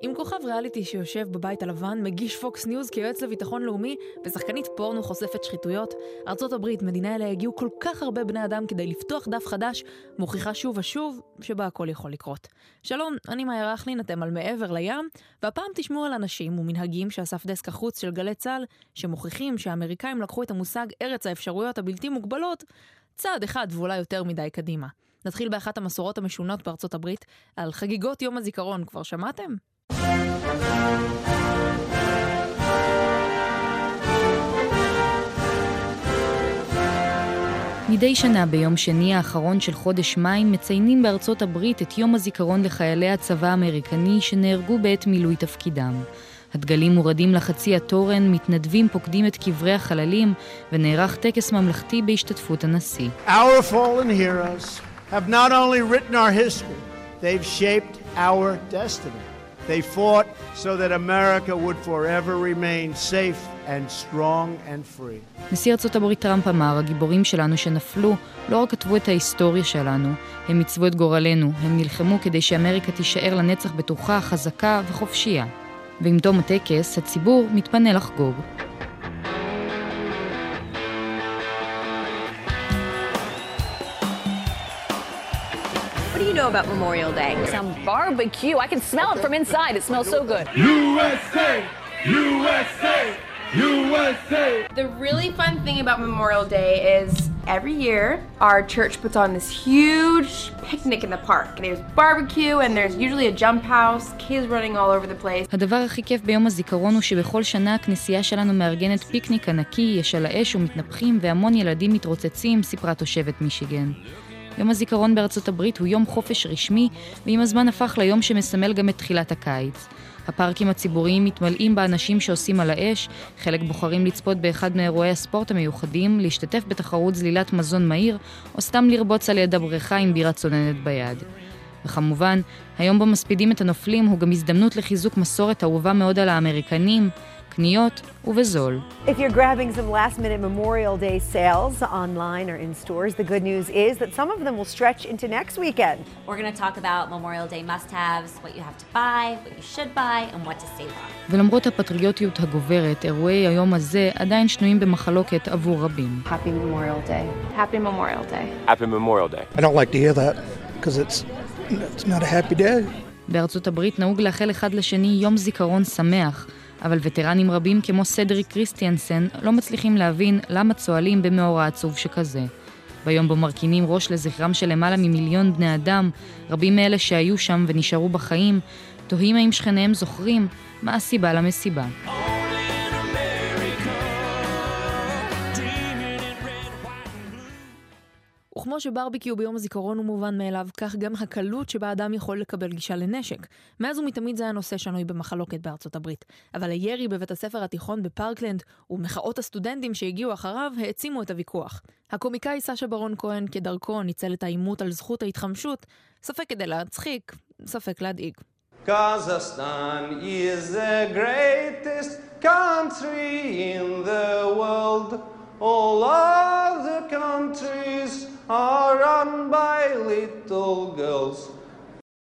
עם כוכב ריאליטי שיושב בבית הלבן, מגיש פוקס ניוז כיועץ לביטחון לאומי ושחקנית פורנו חושפת שחיתויות, ארצות הברית, מדינה אליה הגיעו כל כך הרבה בני אדם כדי לפתוח דף חדש, מוכיחה שוב ושוב שבה הכל יכול לקרות. שלום, אני מאיה רכלין, אתם על מעבר לים, והפעם תשמעו על אנשים ומנהגים שאסף דסק החוץ של גלי צה"ל, שמוכיחים שהאמריקאים לקחו את המושג ארץ האפשרויות הבלתי מוגבלות צעד אחד ואולי יותר מדי קדימה. נתחיל באחת המסורות המשונות בארצות הברית, על חגיגות יום הזיכרון, כבר שמעתם? מדי שנה ביום שני האחרון של חודש מאי מציינים בארצות הברית את יום הזיכרון לחיילי הצבא האמריקני שנהרגו בעת מילוי תפקידם. הדגלים מורדים לחצי התורן, מתנדבים פוקדים את קברי החללים, ונערך טקס ממלכתי בהשתתפות הנשיא. Our fallen heroes have not only written our history, they've shaped our destiny. They fought so that America would forever remain safe and strong and free. נשיא ארצות הברית טראמפ אמר, הגיבורים שלנו שנפלו לא רק כתבו את ההיסטוריה שלנו, הם עיצבו את גורלנו, הם נלחמו כדי שאמריקה תישאר לנצח בטוחה, חזקה וחופשייה. ועם תום הטקס, הציבור מתפנה לחגוג. What do you know about Memorial Day? Some barbecue. I can smell it from inside. It smells so good. USA! USA! USA! The really fun thing about Memorial Day is every year our church puts on this huge picnic in the park. There's barbecue and there's usually a jump house, kids running all over the place. הדבר הכי כיף ביום הזיכרון הוא שבכל שנה הכנסייה שלנו מארגנת פיקניק ענקי, יש על האש ומתנפחים והמון ילדים מתרוצצים, סיפרה תושבת מישיגן. יום הזיכרון בארצות הברית הוא יום חופש רשמי, ועם הזמן הפך ליום שמסמל גם את תחילת הקיץ. הפארקים הציבוריים מתמלאים באנשים שעושים על האש, חלק בוחרים לצפות באחד מאירועי הספורט המיוחדים, להשתתף בתחרות זלילת מזון מהיר, או סתם לרבוץ על יד הבריכה עם בירה צוננת ביד. וכמובן, היום בו מספידים את הנופלים הוא גם הזדמנות לחיזוק מסורת אהובה מאוד על האמריקנים, קניות ובזול. If you're grabbing some last minute Memorial Day sales online or in stores, the good news is that some of them will stretch into next weekend. We're going to talk about Memorial Day must-haves, what you have to buy, what you should buy, and what to save on. ולמרות הפטריוטיות הגוברת, אירועי היום הזה עדיין שנויים במחלוקת עבור רבים. Happy Memorial Day. Happy Memorial Day. Happy Memorial Day. I don't like to hear that because it's, it's not a happy day. בארצות הברית נהוג לאחל אחד לשני יום זיכרון שמח, אבל וטרנים רבים כמו סדריק קריסטיאנסן לא מצליחים להבין למה צוהלים במאורע עצוב שכזה. ביום בו מרכינים ראש לזכרם של למעלה ממיליון בני אדם, רבים מאלה שהיו שם ונשארו בחיים, תוהים האם שכניהם זוכרים מה הסיבה למסיבה. וכמו שברביקיו ביום הזיכרון הוא מובן מאליו, כך גם הקלות שבה אדם יכול לקבל גישה לנשק. מאז ומתמיד זה היה נושא שנוי במחלוקת בארצות הברית. אבל הירי בבית הספר התיכון בפארקלנד ומחאות הסטודנטים שהגיעו אחריו העצימו את הוויכוח. הקומיקאי סשה ברון כהן כדרכו ניצל את העימות על זכות ההתחמשות, ספק כדי להצחיק, ספק להדאיג. Kazakhstan is the greatest country in the world. All other countries are run by little girls.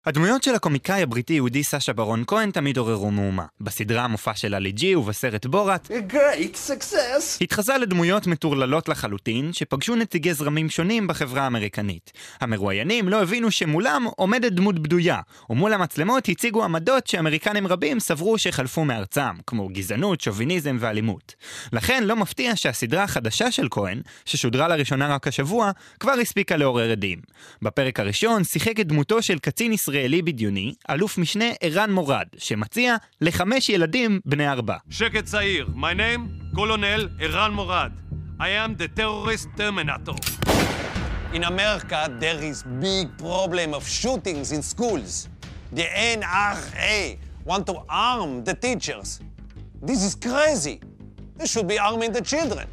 הדמויות של הקומיקאי הבריטי-יהודי סשה ברון כהן תמיד עוררו מהומה. בסדרה המופע של עלי ג'י ובסרט בורת, A great success! התחזה לדמויות מטורללות לחלוטין, שפגשו נציגי זרמים שונים בחברה האמריקנית. המרואיינים לא הבינו שמולם עומדת דמות בדויה, ומול המצלמות הציגו עמדות שאמריקנים רבים סברו שחלפו מארצם, כמו גזענות, שוביניזם ואלימות. לכן לא מפתיע שהסדרה החדשה של כהן, ששודרה לראשונה רק השבוע, כבר הספיקה לעורר עדים. בפרק הראשון שיחק את דמותו של קצין ישראלי בדיוני, אלוף משנה ערן מורד, שמציע לחמש ילדים בני ארבע. שקט צעיר, my name, קולונל ערן מורד. I am the terrorist terminator. In America, there is big problem of shootings in schools. The NRA want to arm the teachers. This is crazy. They should be arming the children.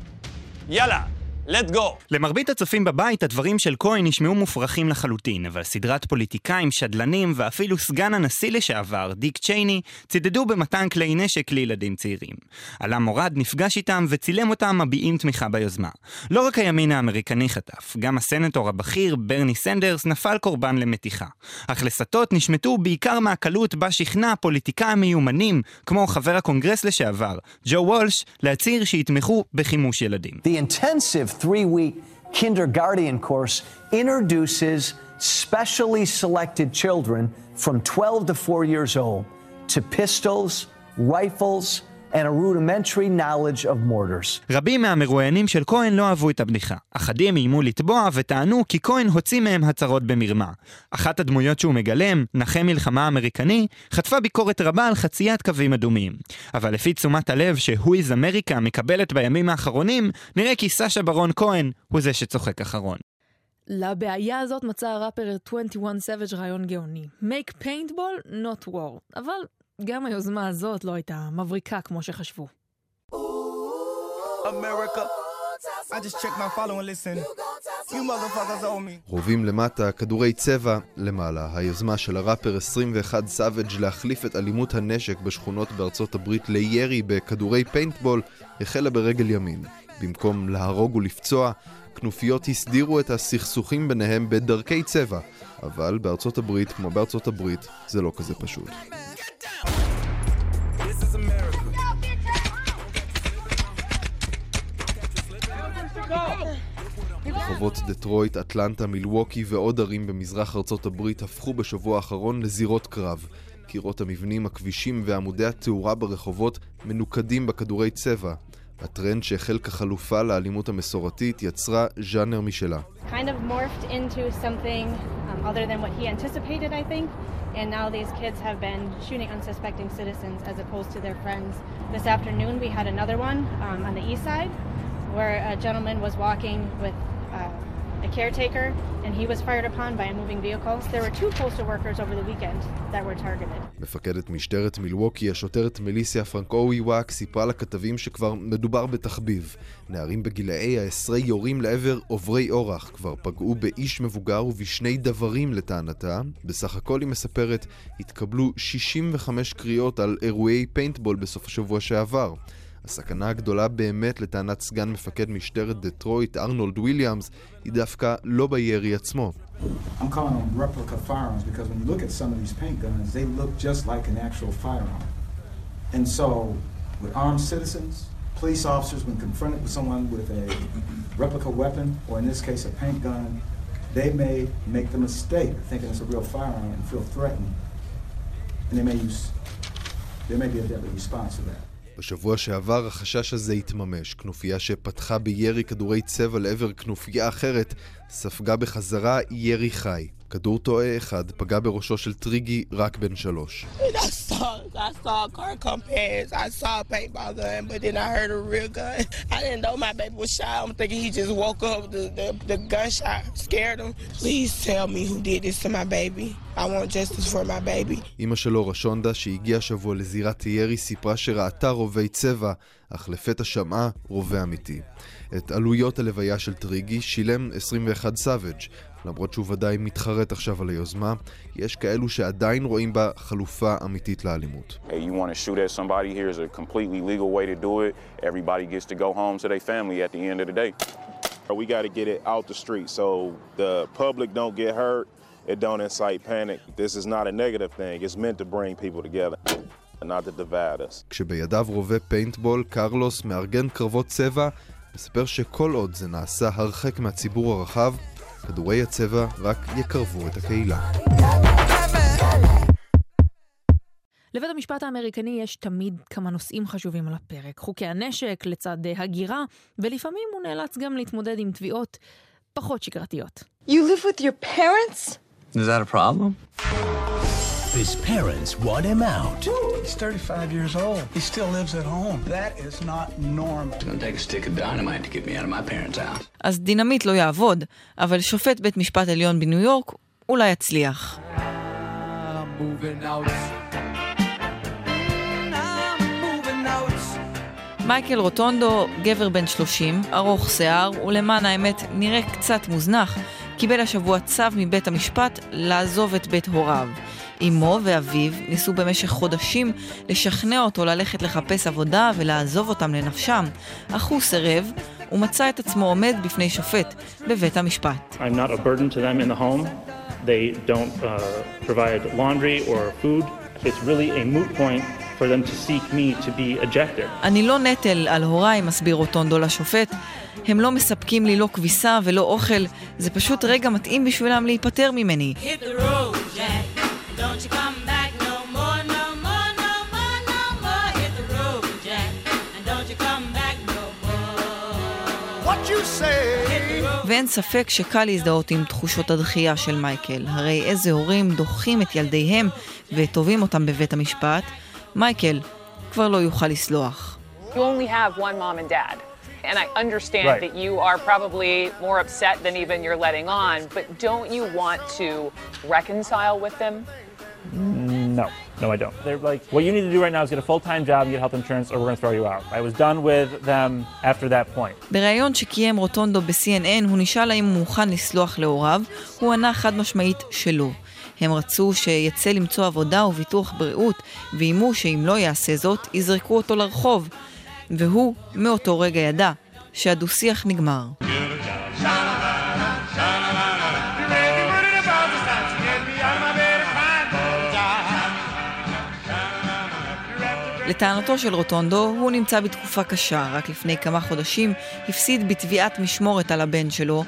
Yalla, Let's go. למרבית הצופים בבית, הדברים של כהן נשמעו מופרכים לחלוטין, אבל סדרת פוליטיקאים, שדלנים ואפילו סגן הנשיא לשעבר, דיק צ'ייני, צידדו במתן כלי נשק לילדים צעירים. ערן מורד נפגש איתם וצילם אותם מביעים תמיכה ביוזמה. לא רק הימין האמריקני חטף, גם הסנטור הבכיר, ברני סנדרס, נפל קורבן למתיחה. אך לסתות נשמטו בעיקר מהקלות בה שכנע פוליטיקאים מיומנים, כמו חבר הקונגרס לשעבר, ג'ו וולש, להצהיר שיתמכו בחימוש ילדים. The intensive three week kindergarten course introduces specially selected children from 12 to 4 years old to pistols, rifles, and a rudimentary knowledge of mortars. רבים מהמרואיינים של כהן לא אהבו את הבדיחה. אחדים איימו לתבוע וטענו כי כהן הוציא מהם הצהרות במרמה. אחת הדמויות שהוא מגלם, נכה מלחמה אמריקני, חטפה ביקורת רבה על חציית קווים אדומים. אבל לפי תשומת הלב ש-Who is America מקבלת בימים האחרונים, נראה כי סאשה ברון כהן הוא זה שצוחק אחרון. לבעיה הזאת מצא הראפר 21 Savage רעיון גאוני. Make paintball, not war. אבל גם היוזמה הזאת לא הייתה מבריקה כמו שחשבו. רובים למטה, כדורי צבע למעלה. היוזמה של הראפר 21 סאביג' להחליף את אלימות הנשק בשכונות בארצות הברית לירי בכדורי פיינטבול החלה ברגל ימין. במקום להרוג ולפצוע, כנופיות הסדירו את הסכסוכים ביניהם בדרכי צבע. אבל בארצות הברית, כמו בארצות הברית, זה לא כזה פשוט. רחובות דטרויט, אטלנטה, מילווקי ועוד ערים במזרח ארצות הברית הפכו בשבוע האחרון לזירות קרב. קירות המבנים, הכבישים ועמודי התאורה ברחובות מנוקדים בכדורי צבע. הטרנד שהחל כחלופה לאלימות המסורתית יצרה ז'אנר משלה. kind of um, other than what he anticipated, I think. And now these kids have been shooting unsuspecting citizens as opposed to their friends. This afternoon we had another one um, on the east side where a gentleman was walking with uh, a caretaker and he was fired upon by a moving vehicle. There were two postal workers over the weekend that were targeted. מפקדת משטרת מילווקי, השוטרת מליסיה פרנקווי וואק, סיפרה לכתבים שכבר מדובר בתחביב. נערים בגילאי העשרה יורים לעבר עוברי אורח, כבר פגעו באיש מבוגר ובשני גברים לטענתה. בסך הכל, היא מספרת, התקבלו 65 קריאות על אירועי פיינטבול בסוף השבוע שעבר. הסכנה הגדולה באמת לטענת סגן מפקד משטרת דטרויט, ארנולד וויליאמס, היא דווקא לא בירי עצמו. I'm calling them replica firearms because when you look at some of these paint guns, they look just like an actual firearm. And so, with armed citizens, police officers, when confronted with someone with a replica weapon, or in this case a paint gun, they may make the mistake of thinking it's a real firearm and feel threatened. And they may use, there may be a deadly response to that. בשבוע שעבר החשש הזה התממש. כנופיה שפתחה בירי כדורי צבע לעבר כנופיה אחרת, ספגה בחזרה ירי חי. כדור טועה אחד פגע בראשו של טריגי רק בן שלוש. I want justice for my baby. אמא שלו, רשונדה, שהגיעה השבוע לזירת הירי, סיפרה שראתה רובי צבע, אך לפתע שמעה רובה אמיתי. את עלויות הלוויה של טריגי שילם 21 סאביג' למרות שהוא ודאי מתחרט עכשיו על היוזמה, יש כאלו שעדיין רואים בה חלופה אמיתית לאלימות. Hey, you want to shoot at somebody, here's a completely legal way to do it. Everybody gets to go home to their family at the end of the day. We got to get it out the street so the public don't get hurt. It don't incite panic. This is not a negative thing. It's meant to bring people together. not to divide us. כשבידיו רובה פיינטבול, קרלוס מארגן קרבות צבע, מספר שכל עוד זה נעשה הרחק מהציבור הרחב, כדורי הצבע רק יקרבו את הקהילה. לבית המשפט האמריקני יש תמיד כמה נושאים חשובים על הפרק. חוקי הנשק לצד הגירה, ולפעמים הוא נאלץ גם להתמודד עם תביעות פחות שגרתיות. You live with your parents? Is that a problem? His parents want him out. He's 35 years old. He still lives at home. That is not normal. It's gonna take a stick of dynamite to get me out of my parents' house. אז דינמיט לא יעבוד, אבל שופט בית משפט עליון בניו יורק אולי יצליח. מייקל רוטונדו, גבר בן 30, ארוך שיער, ולמען האמת נראה קצת מוזנח, קיבל השבוע צו מבית המשפט לעזוב את בית הוריו. אמו ואביו ניסו במשך חודשים לשכנע אותו ללכת לחפש עבודה ולעזוב אותם לנפשם, אך הוא סירב ומצא את עצמו עומד בפני שופט בבית המשפט. I'm not a burden to them in the home. They don't uh, provide laundry or food. It's really a moot point for them to seek me to be ejected. אני לא נטל על הוריי, מסביר רוטונדו לשופט. הם לא מספקים לי לא כביסה ולא אוכל, זה פשוט רגע מתאים בשבילם להיפטר ממני. Hit the road, Jack. Don't you come back no more, no more, no more, no more. Hit the road, Jack. And don't you come back no more. What you say? ואין ספק שקל להזדהות עם תחושות הדחייה של מייקל. הרי איזה הורים דוחים את ילדיהם ותובעים אותם בבית המשפט, מייקל כבר לא יוכל לסלוח. You only have one mom and dad. And I understand Right. that you are probably more upset than even you're letting on, but don't you want to reconcile with them? No, no, I don't. They're like, what you need to do right now is get a full-time job and get health insurance, or we're going to throw you out. I was done with them after that point. בריאיון שקיים רוטונדו ב-CNN הוא נשאל האם הוא מוכן לסלוח להוריו, הוא ענה חד משמעית שלא. הם רצו שיצא למצוא עבודה וביטוח בריאות, ואיימו שאם לא יעשה זאת, יזרקו אותו לרחוב. והוא, מאותו רגע ידע, שהדו-שיח נגמר. לטענתו של רוטונדו, הוא נמצא בתקופה קשה. רק לפני כמה חודשים הפסיד בתביעת משמורת על הבן שלו,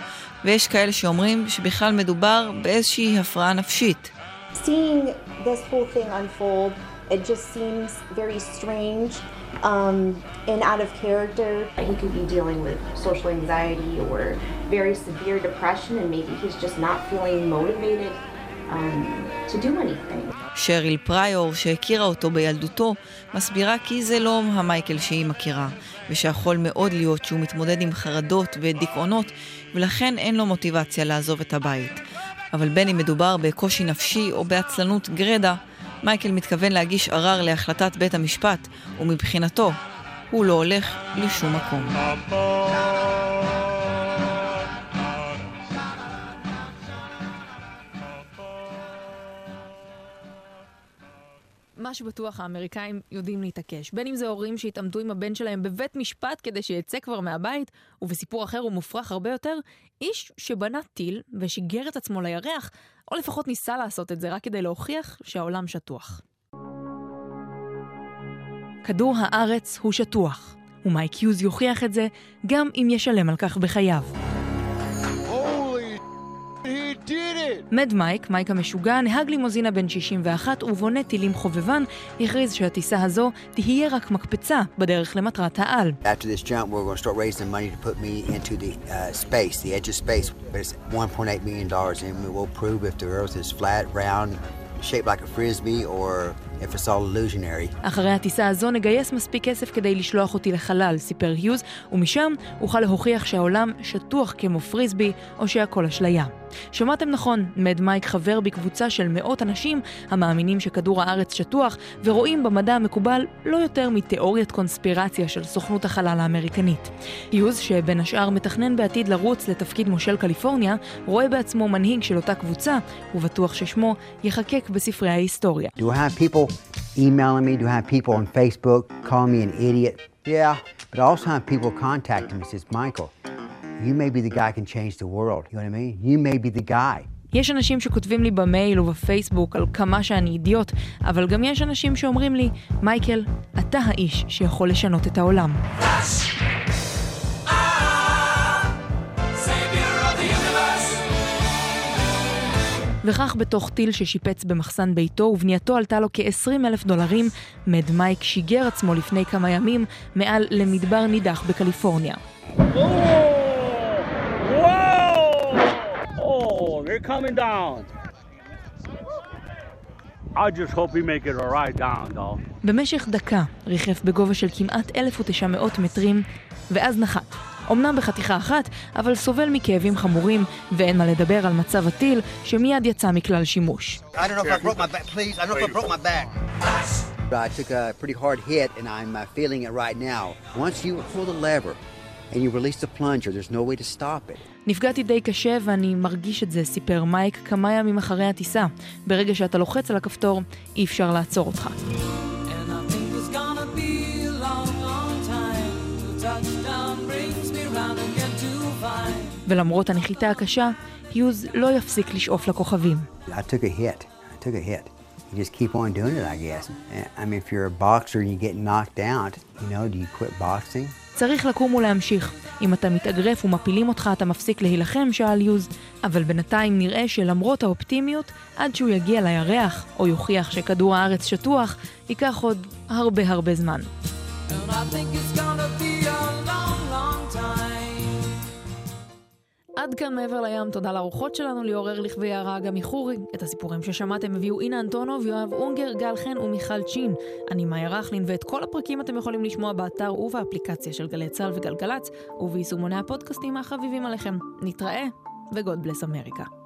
ויש כאלה שאומרים שבכלל מדובר באיזושהי הפרעה נפשית. Unfold, um, and out of character. He could be dealing with social anxiety or very severe depression, and maybe he's just not feeling motivated um, to do anything. שריל פריור, שהכירה אותו בילדותו, מסבירה כי זה לא המייקל שהיא מכירה, ושיכול מאוד להיות שהוא מתמודד עם חרדות ודיכאונות, ולכן אין לו מוטיבציה לעזוב את הבית. אבל בין אם מדובר בקושי נפשי או בעצלנות גרדה, מייקל מתכוון להגיש ערר להחלטת בית המשפט, ומבחינתו, הוא לא הולך לשום מקום. שבטוח האמריקאים יודעים להתעקש. בין אם זה הורים שהתעמתו עם הבן שלהם בבית משפט כדי שיצא כבר מהבית, ובסיפור אחר הוא מופרך הרבה יותר, איש שבנה טיל ושיגר את עצמו לירח, או לפחות ניסה לעשות את זה רק כדי להוכיח שהעולם שטוח. כדור הארץ הוא שטוח, ומייק יוז יוכיח את זה גם אם ישלם על כך בחייו. מד מייק, מייק המשוגע, נהג לימוזינה בן 61 ובונה טילים חובבן, הכריז שהטיסה הזו תהיה רק מקפצה בדרך למטרת העל. Uh, space, the edge of space. But it's 1.8 million dollars, and we will prove if the Earth is flat, round, shaped like a frisbee, or if it's all illusionary. אחרי הטיסה הזו נגייס מספיק כסף כדי לשלוח אותי לחלל, סיפר היוז, ומשם אוכל להוכיח שהעולם שטוח כמו פריסבי, או שהכל אשליה. שמעתם נכון, מד מייק חבר בקבוצה של מאות אנשים המאמינים שכדור הארץ שטוח, ורואים במדע המקובל לא יותר מתיאוריית קונספירציה של סוכנות החלל האמריקנית. היוז, שבין השאר מתכנן בעתיד לרוץ לתפקיד מושל קליפורניה, רואה בעצמו מנהיג של אותה קבוצה, ובטוח ששמו ייחקק בספרי ההיסטוריה. Do I have people emailing me? Do I have people on Facebook calling me an idiot? Yeah, but I also have people contacting me says, Michael, you may be the guy who can change the world. You know what I mean? You may be the guy. יש אנשים שכותבים לי במייל ובפייסבוק על כמה שאני אידיוט, אבל גם יש אנשים שאומרים לי, מייקל, אתה האיש שיכול לשנות את העולם. וכך בתוך טיל ששיפץ במחסן ביתו ובנייתו עלתה לו כ-20 אלף דולרים, מד מייק שיגר עצמו לפני כמה ימים מעל למדבר נידח בקליפורניה. Oh, they're coming down. I just hope we make it alright down, though. במשך דקה ריחף בגובה של כמעט 1,900 מטרים, ואז נחת. אמנם בחתיכה אחת, אבל סובל מכאבים חמורים, ואין מה לדבר על מצב הטיל, שמיד יצא מכלל שימוש. I don't know if I broke my back. Please, I don't know if I broke my back. I took a pretty hard hit and I'm uh, feeling it right now. Once you pull the lever and you release the plunger, there's no way to stop it. נפגעתי די קשה ואני מרגיש את זה, סיפר מייק כמה ימים אחרי הטיסה. ברגע שאתה לוחץ על הכפתור, אי אפשר לעצור אותך. ולמרות הנחיתה הקשה, היוז לא יפסיק לשאוף לכוכבים. You just keep on doing it, I guess. I mean, if you're a boxer and you get knocked out, you know, do you quit boxing? צריך לקום ולהמשיך. אם אתה מתאגרף ומפילים אותך, אתה מפסיק להילחם, שאל יוז. אבל בינתיים נראה שלמרות האופטימיות, עד שהוא יגיע לירח, או יוכיח שכדור הארץ שטוח, ייקח עוד הרבה הרבה זמן. עד כאן מעבר לים, תודה לארוחות שלנו, ליאור ארליך ויערה אגמי חורי. את הסיפורים ששמעתם הביאו אינה אנטונוב, יואב אונגר, גל חן ומיכל צ'ין. אני מאיה רכלין, ואת כל הפרקים אתם יכולים לשמוע באתר ובאפליקציה של גלי צה"ל וגלגלצ, וביישומוני הפודקאסטים החביבים עליכם. נתראה, וגוד בלס אמריקה.